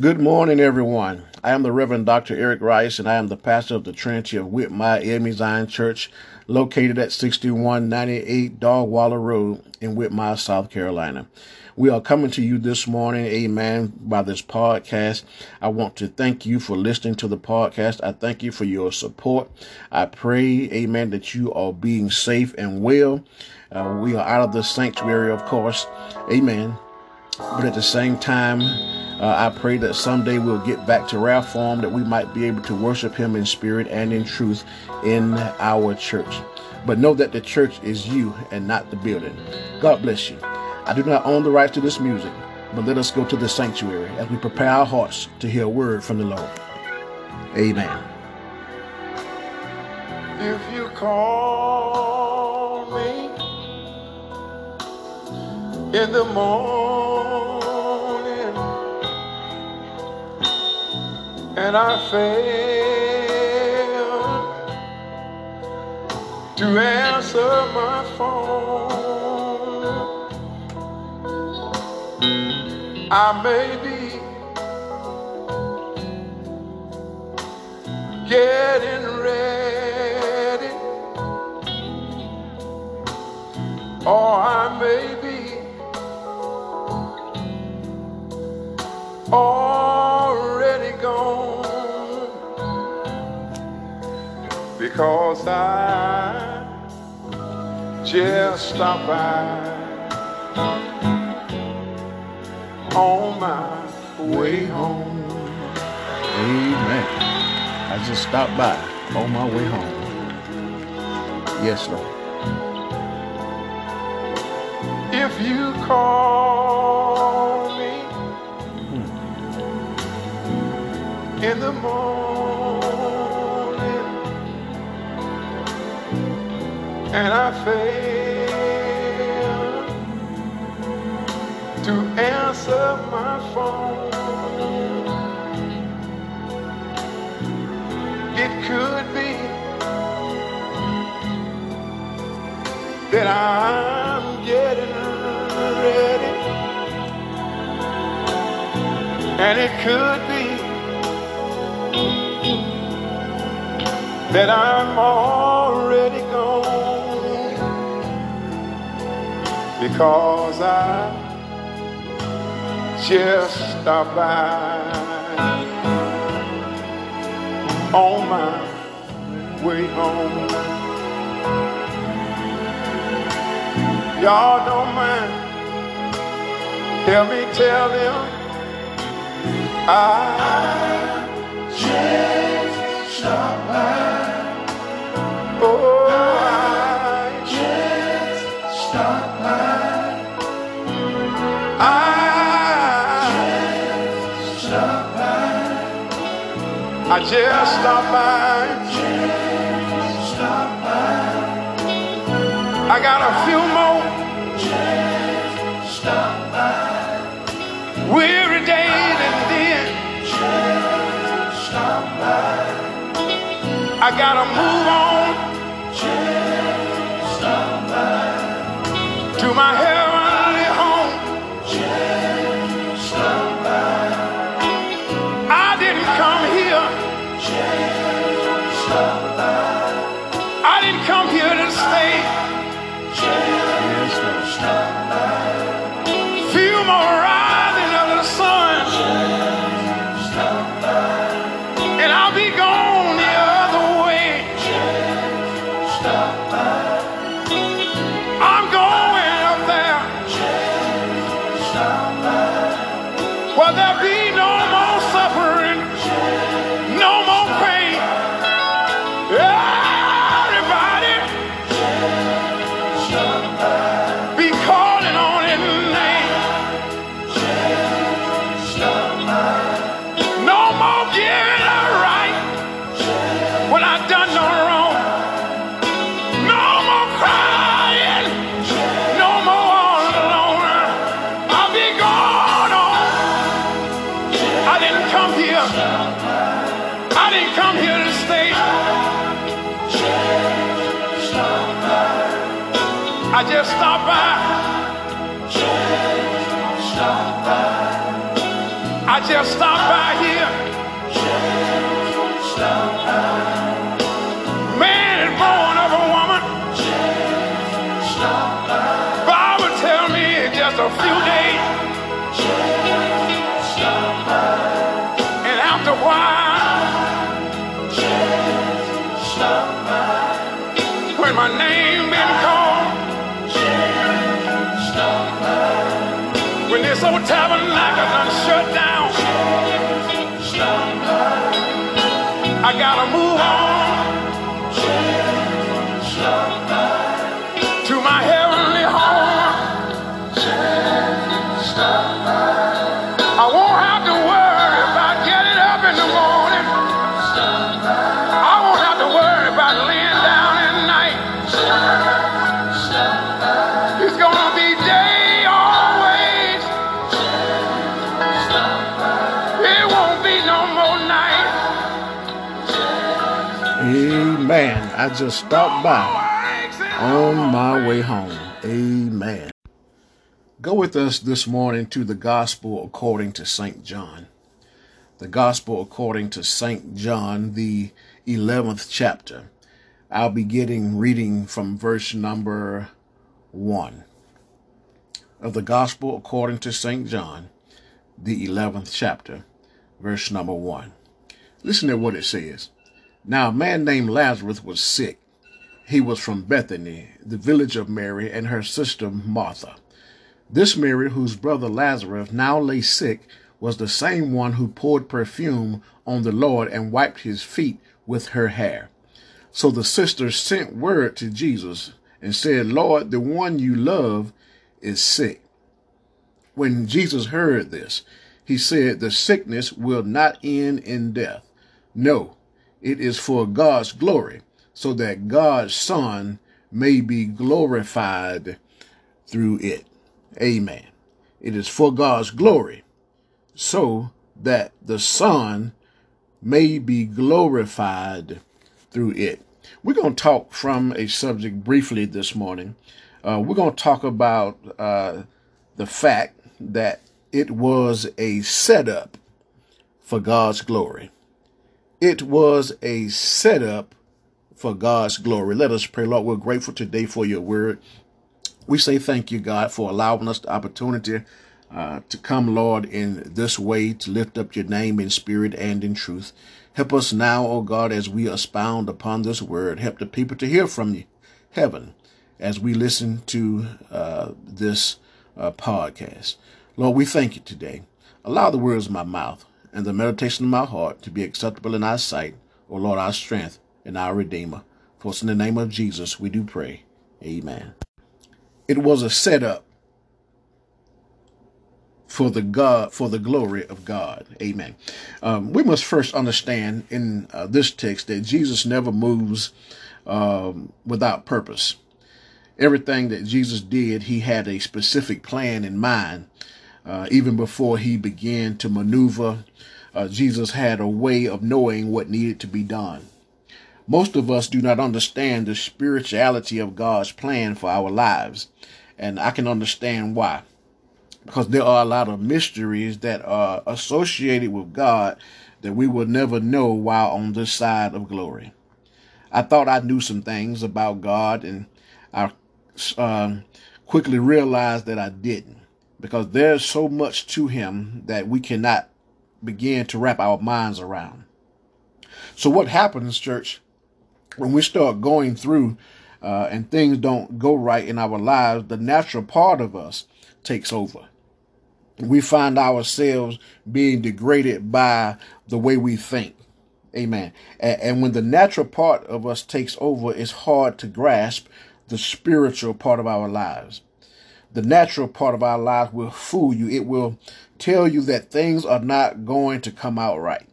Good morning, everyone. I am the Reverend Dr. Eric Rice, and I am the pastor of the Trinity of Whitmire AME Zion Church, located at 6198 Dogwaller Road in Whitmire, South Carolina. We are coming to you this morning, amen, by this podcast. I want to thank you for listening to the podcast. I thank you for your support. I pray, amen, that you are being safe and well. Uh, we are out of the sanctuary, of course, amen. But at the same time, uh, I pray that someday we'll get back to rare form, that we might be able to worship Him in spirit and in truth in our church. But know that the church is you and not the building. God bless you. I do not own the rights to this music, but let us go to the sanctuary as we prepare our hearts to hear a word from the Lord. Amen. If you call me in the morning and I fail to answer my phone, I may be getting ready, or I may be already because I just stopped by on my way home. Amen. I just stopped by on my way home. Yes, Lord. If you call me hmm. in the morning and I fail to answer my phone, it could be that I'm getting ready, and it could be that I'm already gone because I just stopped by on my way home. Y'all don't mind. Help me tell them I just stopped by. Oh, I just stopped by. I just stopped by. I got a few more weary days and then I gotta move stopped by here. Man is born of a woman. Bible tell me it's just a few days. Gotta move Amen. I just stopped by on my way home. Amen. Go with us this morning to the Gospel according to St. John. The Gospel according to St. John, the 11th chapter. I'll be getting reading from verse number 1 of the Gospel according to St. John, the 11th chapter, verse number 1. Listen to what it says. Now, a man named Lazarus was sick. He was from Bethany, the village of Mary and her sister Martha. This Mary, whose brother Lazarus now lay sick, was the same one who poured perfume on the Lord and wiped his feet with her hair. So the sisters sent word to Jesus and said, Lord, the one you love is sick. When Jesus heard this, he said, The sickness will not end in death. No, it is for God's glory, so that God's Son may be glorified through it. Amen. It is for God's glory, so that the Son may be glorified through it. We're going to talk from a subject briefly this morning. Uh, we're going to talk about uh, the fact that it was a setup for God's glory. It was a setup for God's glory. Let us pray, Lord. We're grateful today for your word. We say thank you, God, for allowing us the opportunity uh, to come, Lord, in this way to lift up your name in spirit and in truth. Help us now, O God, as we expound upon this word. Help the people to hear from you, heaven, as we listen to uh, this uh, podcast. Lord, we thank you today. Allow the words of my mouth and the meditation of my heart to be acceptable in our sight, O Lord, our strength and our Redeemer. For it's in the name of Jesus we do pray. Amen. It was a setup for the God for the glory of God. Amen. Um, we must first understand in uh, this text that Jesus never moves um, without purpose. Everything that Jesus did, he had a specific plan in mind. Uh, even before he began to maneuver, uh, Jesus had a way of knowing what needed to be done. Most of us do not understand the spirituality of God's plan for our lives, and I can understand why because there are a lot of mysteries that are associated with God that we will never know while on this side of glory. I thought I knew some things about God, and I uh, quickly realized that I didn't because there's so much to Him that we cannot begin to wrap our minds around. So, what happens, church, when we start going through uh, and things don't go right in our lives, the natural part of us takes over we find ourselves being degraded by the way we think. Amen. And, and, when the natural part of us takes over, it's hard to grasp the spiritual part of our lives. The natural part of our lives will fool you. It will tell you that things are not going to come out right.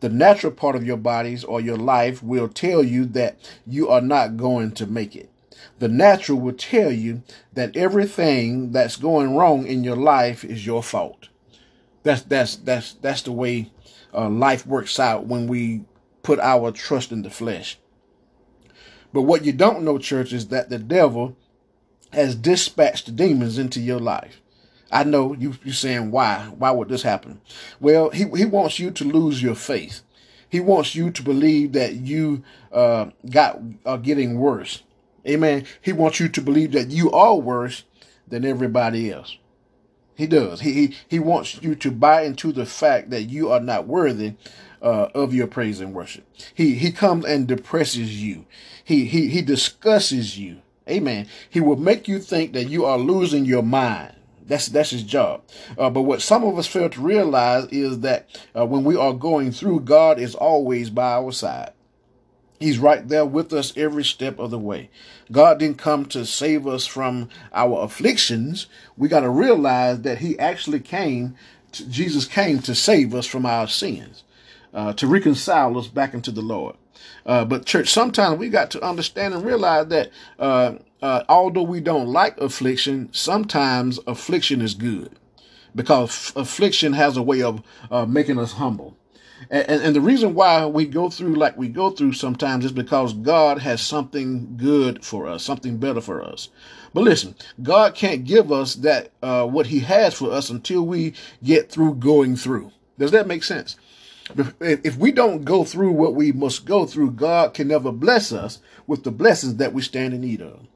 The natural part of your bodies or your life will tell you that you are not going to make it the natural will tell you that everything that's going wrong in your life is your fault. That's that's that's that's the way uh, life works out when we put our trust in the flesh. But what you don't know, church, is that the devil has dispatched demons into your life. I know you you saying why? Why would this happen? Well, he he wants you to lose your faith. He wants you to believe that you uh, got are getting worse. Amen. He wants you to believe that you are worse than everybody else. He does. He he, he wants you to buy into the fact that you are not worthy uh, of your praise and worship. He he comes and depresses you. He he he discusses you. Amen. He will make you think that you are losing your mind. That's that's his job. Uh, but what some of us fail to realize is that uh, when we are going through, God is always by our side. He's right there with us every step of the way. God didn't come to save us from our afflictions. We got to realize that He actually came. To, Jesus came to save us from our sins, uh, to reconcile us back into the Lord. Uh, but church, sometimes we got to understand and realize that uh, uh, although we don't like affliction, sometimes affliction is good because affliction has a way of uh, making us humble. And, and, and, the reason why we go through like we go through sometimes is because God has something good for us, something better for us. But listen, God can't give us that uh, what He has for us until we get through going through. Does that make sense? If we don't go through what we must go through, God can never bless us with the blessings that we stand in need of.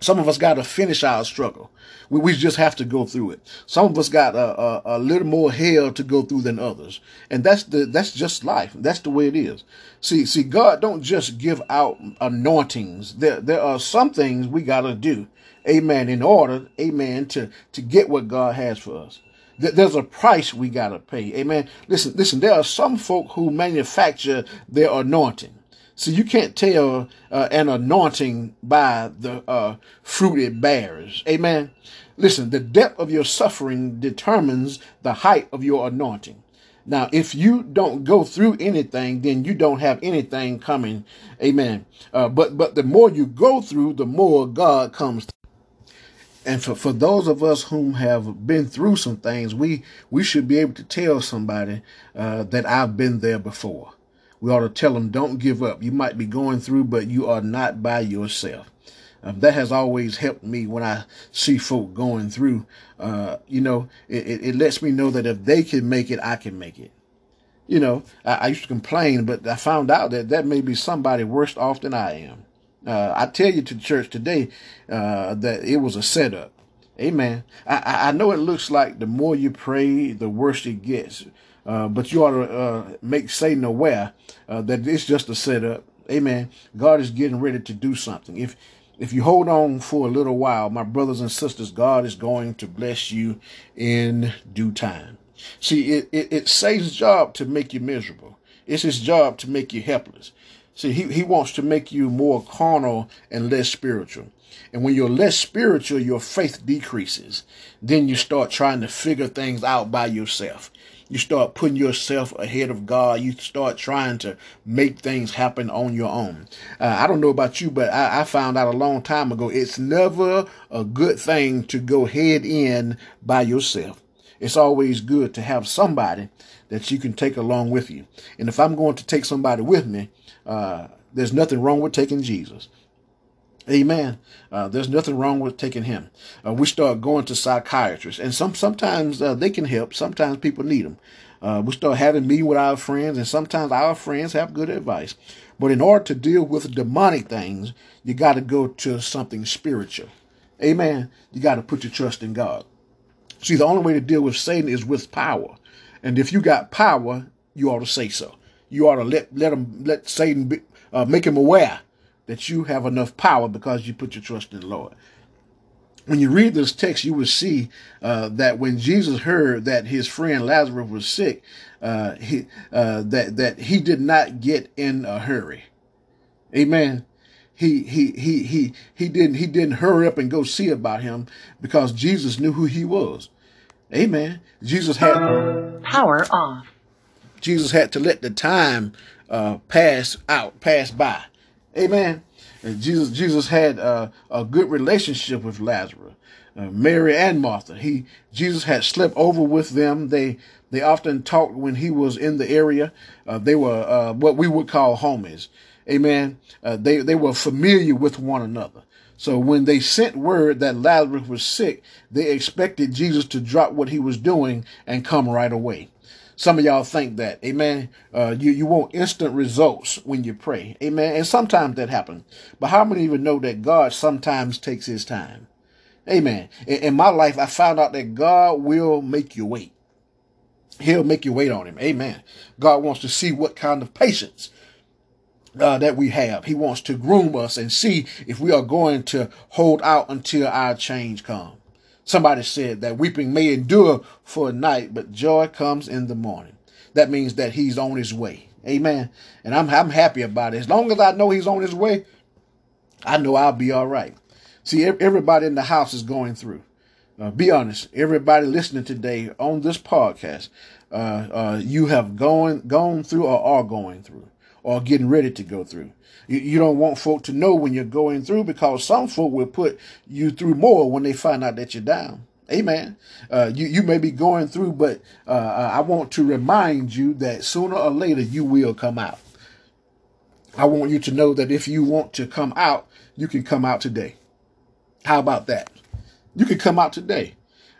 Some of us got to finish our struggle. We, we just have to go through it. Some of us got a, a, a, little more hell to go through than others. And that's the, that's just life. That's the way it is. See, see, God don't just give out anointings. There, there are some things we got to do. Amen. In order, amen, to, to get what God has for us. There's a price we got to pay. Amen. Listen, listen, there are some folk who manufacture their anointing. So you can't tell uh, an anointing by the uh, fruit it bears. Amen. Listen, the depth of your suffering determines the height of your anointing. Now, if you don't go through anything, then you don't have anything coming. Amen. Uh, but but the more you go through, the more God comes. And for, for those of us whom have been through some things, we we should be able to tell somebody uh, that I've been there before we ought to tell them, don't give up. You might be going through, but you are not by yourself. Um, that has always helped me when I see folk going through. Uh, you know, it, it, it, lets me know that if they can make it, I can make it. You know, I, I, used to complain, but I found out that that may be somebody worse off than I am. Uh, I tell you to the church today uh, that it was a setup. Amen. I, I know it looks like the more you pray, the worse it gets. Uh, but you ought to uh, make Satan aware uh, that it's just a setup. Amen. God is getting ready to do something. If if you hold on for a little while, my brothers and sisters, God is going to bless you in due time. See, it, it, it's Satan's job to make you miserable. It's his job to make you helpless. See, he, he wants to make you more carnal and less spiritual. And when you're less spiritual, your faith decreases. Then you start trying to figure things out by yourself. You start putting yourself ahead of God. You start trying to make things happen on your own. Uh, I don't know about you, but I, I found out a long time ago it's never a good thing to go head in by yourself. It's always good to have somebody that you can take along with you. And if I'm going to take somebody with me, uh, there's nothing wrong with taking Jesus. Amen. Uh, there's nothing wrong with taking him. Uh, we start going to psychiatrists, and some sometimes uh, they can help. Sometimes people need them. Uh, we start having meeting with our friends, and sometimes our friends have good advice. But in order to deal with demonic things, you got to go to something spiritual. Amen. You got to put your trust in God. See, the only way to deal with Satan is with power, and if you got power, you ought to say so. You ought to let let him let Satan be, uh, make him aware that you have enough power because you put your trust in the Lord. When you read this text, you will see uh, that when Jesus heard that his friend Lazarus was sick, uh, he, uh, that that he did not get in a hurry. Amen. He he he he he didn't he didn't hurry up and go see about him because Jesus knew who he was. Amen. Jesus had power off. Jesus had to let the time uh, pass out, pass by. Amen. And Jesus, Jesus had uh, a good relationship with Lazarus, uh, Mary and Martha. He, Jesus had slept over with them. They, they often talked when he was in the area. Uh, they were uh, what we would call homies. Amen. They, they were familiar with one another. So when they sent word that Lazarus was sick, they expected Jesus to drop what he was doing and come right away. Some of y'all think that, amen. Uh, you, you want instant results when you pray, amen. And sometimes that happens. But how many even know that God sometimes takes his time? Amen. In, in my life, I found out that God will make you wait. He'll make you wait on him. Amen. God wants to see what kind of patience uh, that we have. He wants to groom us and see if we are going to hold out until our change comes. Somebody said that weeping may endure for a night, but joy comes in the morning. That means that he's on his way. Amen. And I'm I'm happy about it. As long as I know he's on his way, I know I'll be all right. See, everybody in the house is going through. Uh, be honest. Everybody listening today on this podcast, uh, uh, you have gone gone through or are going through or getting ready to go through. You, you don't want folk to know when you're going through because some folk will put you through more when they find out that you're down. Amen. Uh, you, you may be going through, but uh, uh, I want to remind you that sooner or later you will come out. I want you to know that if you want to come out, you can come out today. How about that? You can come out today.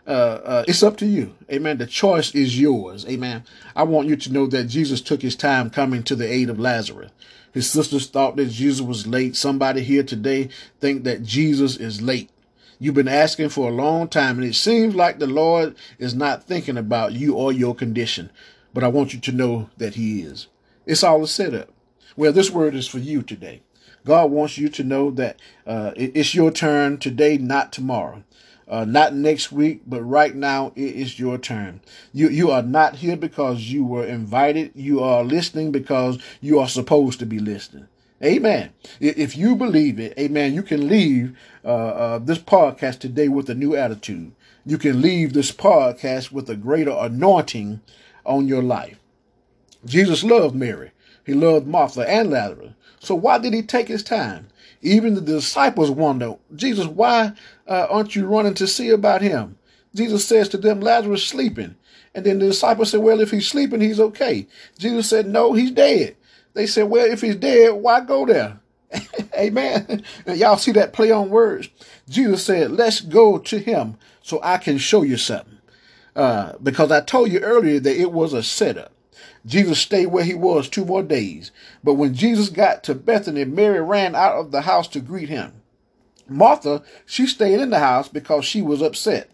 Uh, uh, it's up to you. Amen. The choice is yours. Amen. I want you to know that Jesus took his time coming to the aid of Lazarus. His sisters thought that Jesus was late. Somebody here today think that Jesus is late. You've been asking for a long time, and it seems like the Lord is not thinking about you or your condition. But I want you to know that He is. It's all a setup. Well, this word is for you today. God wants you to know that uh, it's your turn today, not tomorrow. Uh, not next week, but right now it is your turn. You you are not here because you were invited. You are listening because you are supposed to be listening. Amen. If you believe it, amen, you can leave uh, uh, this podcast today with a new attitude. You can leave this podcast with a greater anointing on your life. Jesus loved Mary. He loved Martha and Lazarus. So why did he take his time? Even the disciples wonder, Jesus, why uh, aren't you running to see about him? Jesus says to them, Lazarus sleeping. And then the disciples said, Well, if he's sleeping, he's okay. Jesus said, No, he's dead. They said, Well, if he's dead, why go there? Amen. Y'all see that play on words? Jesus said, Let's go to him so I can show you something. Uh, because I told you earlier that it was a setup. Jesus stayed where he was two more days. But when Jesus got to Bethany, Mary ran out of the house to greet him. Martha, she stayed in the house because she was upset.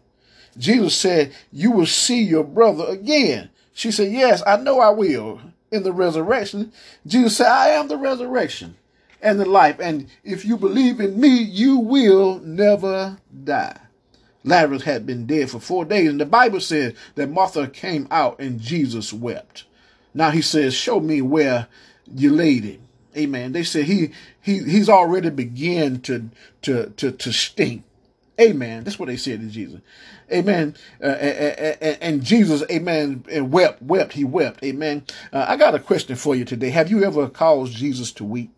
Jesus said, You will see your brother again. She said, Yes, I know I will. In the resurrection, Jesus said, I am the resurrection and the life. And if you believe in me, you will never die. Lazarus had been dead for four days, and the Bible says that Martha came out and Jesus wept. Now he says, Show me where you laid him. Amen. They said he he he's already began to to to to stink. Amen. That's what they said to Jesus. Amen. Uh, and, and, Jesus, amen, and wept, wept, he wept. Amen. Uh, I got a question for you today. Have you ever caused Jesus to weep?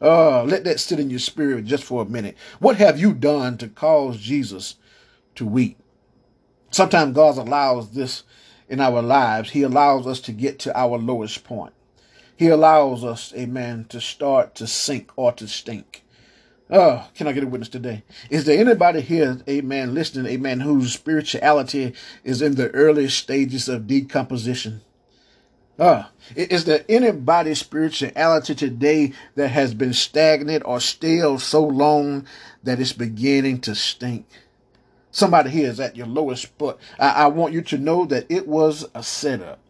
Uh, let that sit in your spirit just for a minute. What have you done to cause Jesus to weep? Sometimes God allows this in our lives, He allows us to get to our lowest point. He allows us, amen, to start to sink or to stink. Oh, can I get a witness today? Is there anybody here, amen, listening, amen, whose spirituality is in the early stages of decomposition? Ah, is there anybody's spirituality today that has been stagnant or stale so long that it's beginning to stink? Somebody here is at your lowest spot. I, I want you to know that it was a setup.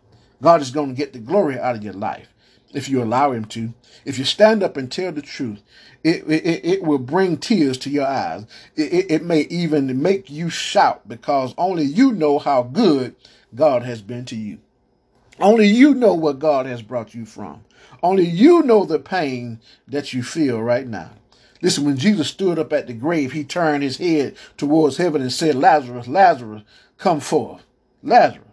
God is going to get the glory out of your life if you allow Him to. If you stand up and tell the truth, it, it, it will bring tears to your eyes. It, it may even make you shout because only you know how good God has been to you. Only you know what God has brought you from. Only you know the pain that you feel right now. Listen, when Jesus stood up at the grave, he turned his head towards heaven and said, Lazarus, Lazarus, come forth. Lazarus,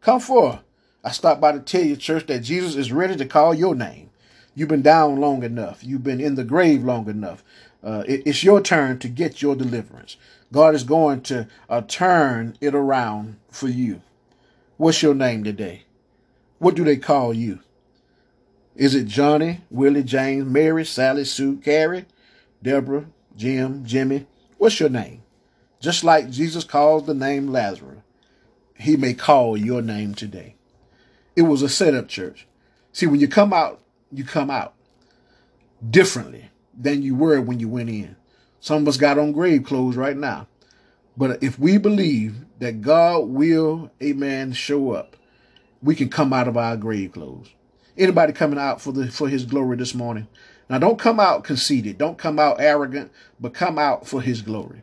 come forth. I stopped by to tell you, church, that Jesus is ready to call your name. You've been down long enough. You've been in the grave long enough. Uh, it, it's your turn to get your deliverance. God is going to uh, turn it around for you. What's your name today? What do they call you? Is it Johnny, Willie, James, Mary, Sally, Sue, Carrie? Deborah, Jim, Jimmy, what's your name? Just like Jesus called the name Lazarus, he may call your name today. It was a setup church. See, when you come out, you come out differently than you were when you went in. Some of us got on grave clothes right now. But if we believe that God will, amen, show up, we can come out of our grave clothes. Anybody coming out for the for his glory this morning? Now don't come out conceited, don't come out arrogant, but come out for his glory.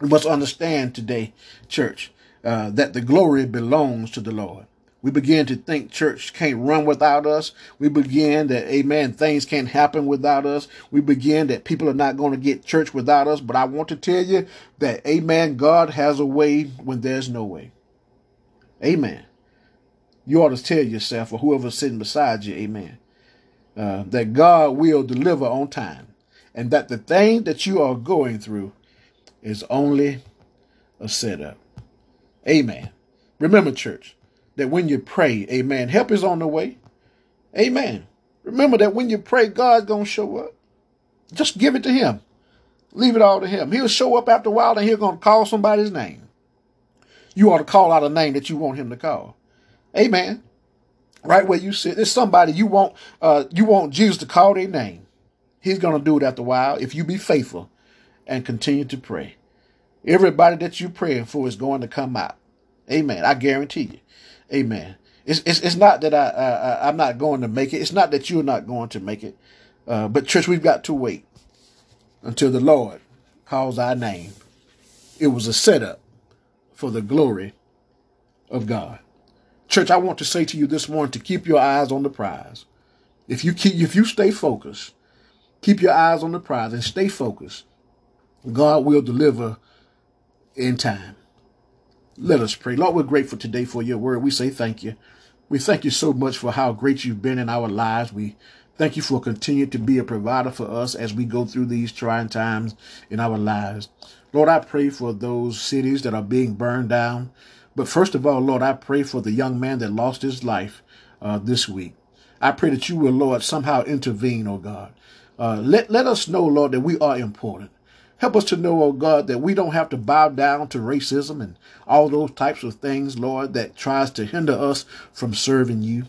We must understand today, church, uh, that the glory belongs to the Lord. We begin to think church can't run without us. We begin that, amen, things can't happen without us. We begin that people are not going to get church without us. But I want to tell you that, amen, God has a way when there's no way. Amen. You ought to tell yourself or whoever's sitting beside you, amen, uh, that God will deliver on time and that the thing that you are going through is only a setup. Amen. Remember, church, that when you pray, amen, help is on the way. Amen. Remember that when you pray, God's going to show up. Just give it to Him. Leave it all to Him. He'll show up after a while and He's going to call somebody's name. You ought to call out a name that you want Him to call. Amen. Right where you sit, there's somebody you want. Uh, you want Jesus to call their name. He's to do it after a while if you be faithful and continue to pray. Everybody that you're praying for is going to come out. Amen. I guarantee you. Amen. It's, it's, it's not that I, I, I'm not going to make it. It's not that you're not going to make it. Uh, but church, we've got to wait until the Lord calls our name. It was a setup for the glory of God. Church, I want to say to you this morning to keep your eyes on the prize. If you keep, if you stay focused, keep your eyes on the prize and stay focused. God will deliver in time. Let us pray. Lord, we're grateful today for your word. We say thank you. We thank you so much for how great you've been in our lives. We thank you for continuing to be a provider for us as we go through these trying times in our lives. Lord, I pray for those cities that are being burned down. But first of all, Lord, I pray for the young man that lost his life uh, this week. I pray that you will, Lord, somehow intervene, oh God. Uh, let, let us know, Lord, that we are important. Help us to know, oh God, that we don't have to bow down to racism and all those types of things, Lord, that tries to hinder us from serving you.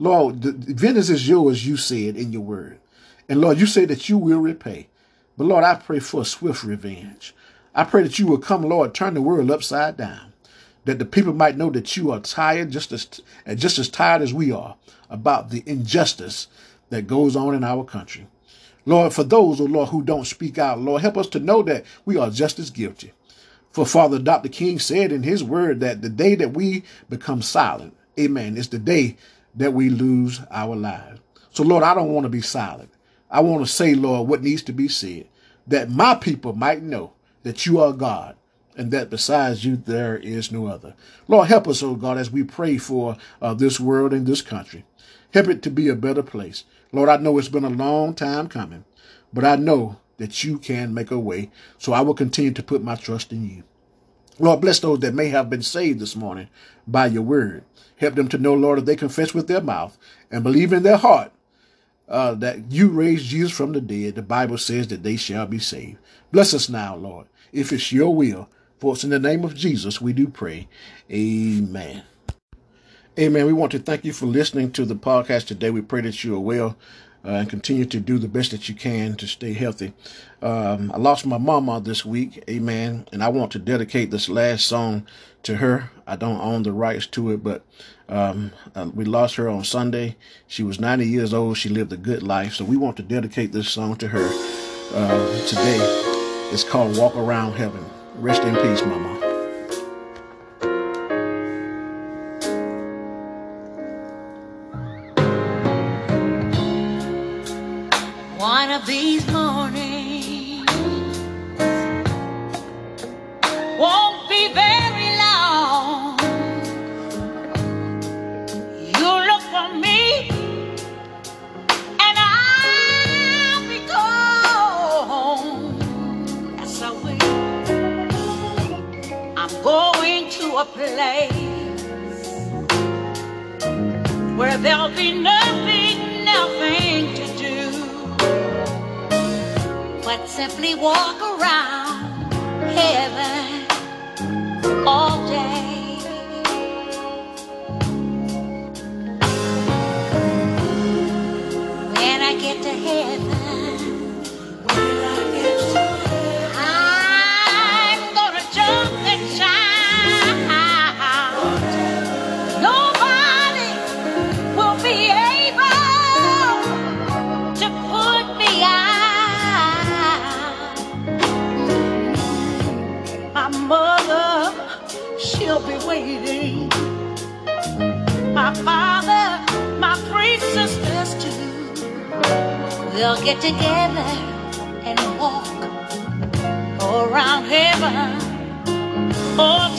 Lord, the vengeance is yours, you said in your word. And Lord, you say that you will repay. But Lord, I pray for a swift revenge. I pray that you will come, Lord, turn the world upside down. That the people might know that you are tired, just as just as tired as we are, about the injustice that goes on in our country. Lord, for those, oh Lord, who don't speak out, Lord, help us to know that we are just as guilty. For Father Dr. King said in his word that the day that we become silent, amen, is the day that we lose our lives. So, Lord, I don't want to be silent. I want to say, Lord, what needs to be said, that my people might know that you are God and that besides you there is no other. Lord, help us, oh God, as we pray for uh, this world and this country. Help it to be a better place. Lord, I know it's been a long time coming, but I know that you can make a way. So I will continue to put my trust in you. Lord, bless those that may have been saved this morning by your word. Help them to know, Lord, if they confess with their mouth and believe in their heart uh, that you raised Jesus from the dead, the Bible says that they shall be saved. Bless us now, Lord, if it's your will. For it's in the name of Jesus we do pray. Amen. Amen. We want to thank you for listening to the podcast today. We pray that you are well uh, and continue to do the best that you can to stay healthy. Um, I lost my mama this week. Amen. And I want to dedicate this last song to her. I don't own the rights to it, but um, uh, we lost her on Sunday. She was 90 years old. She lived a good life. So we want to dedicate this song to her uh, today. It's called Walk Around Heaven. Rest in peace, Mama. there'll be nothing, nothing to do but simply walk around. get together and walk around heaven. Oh,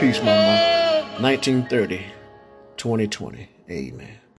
peace, Mama. 1930, 2020. Amen.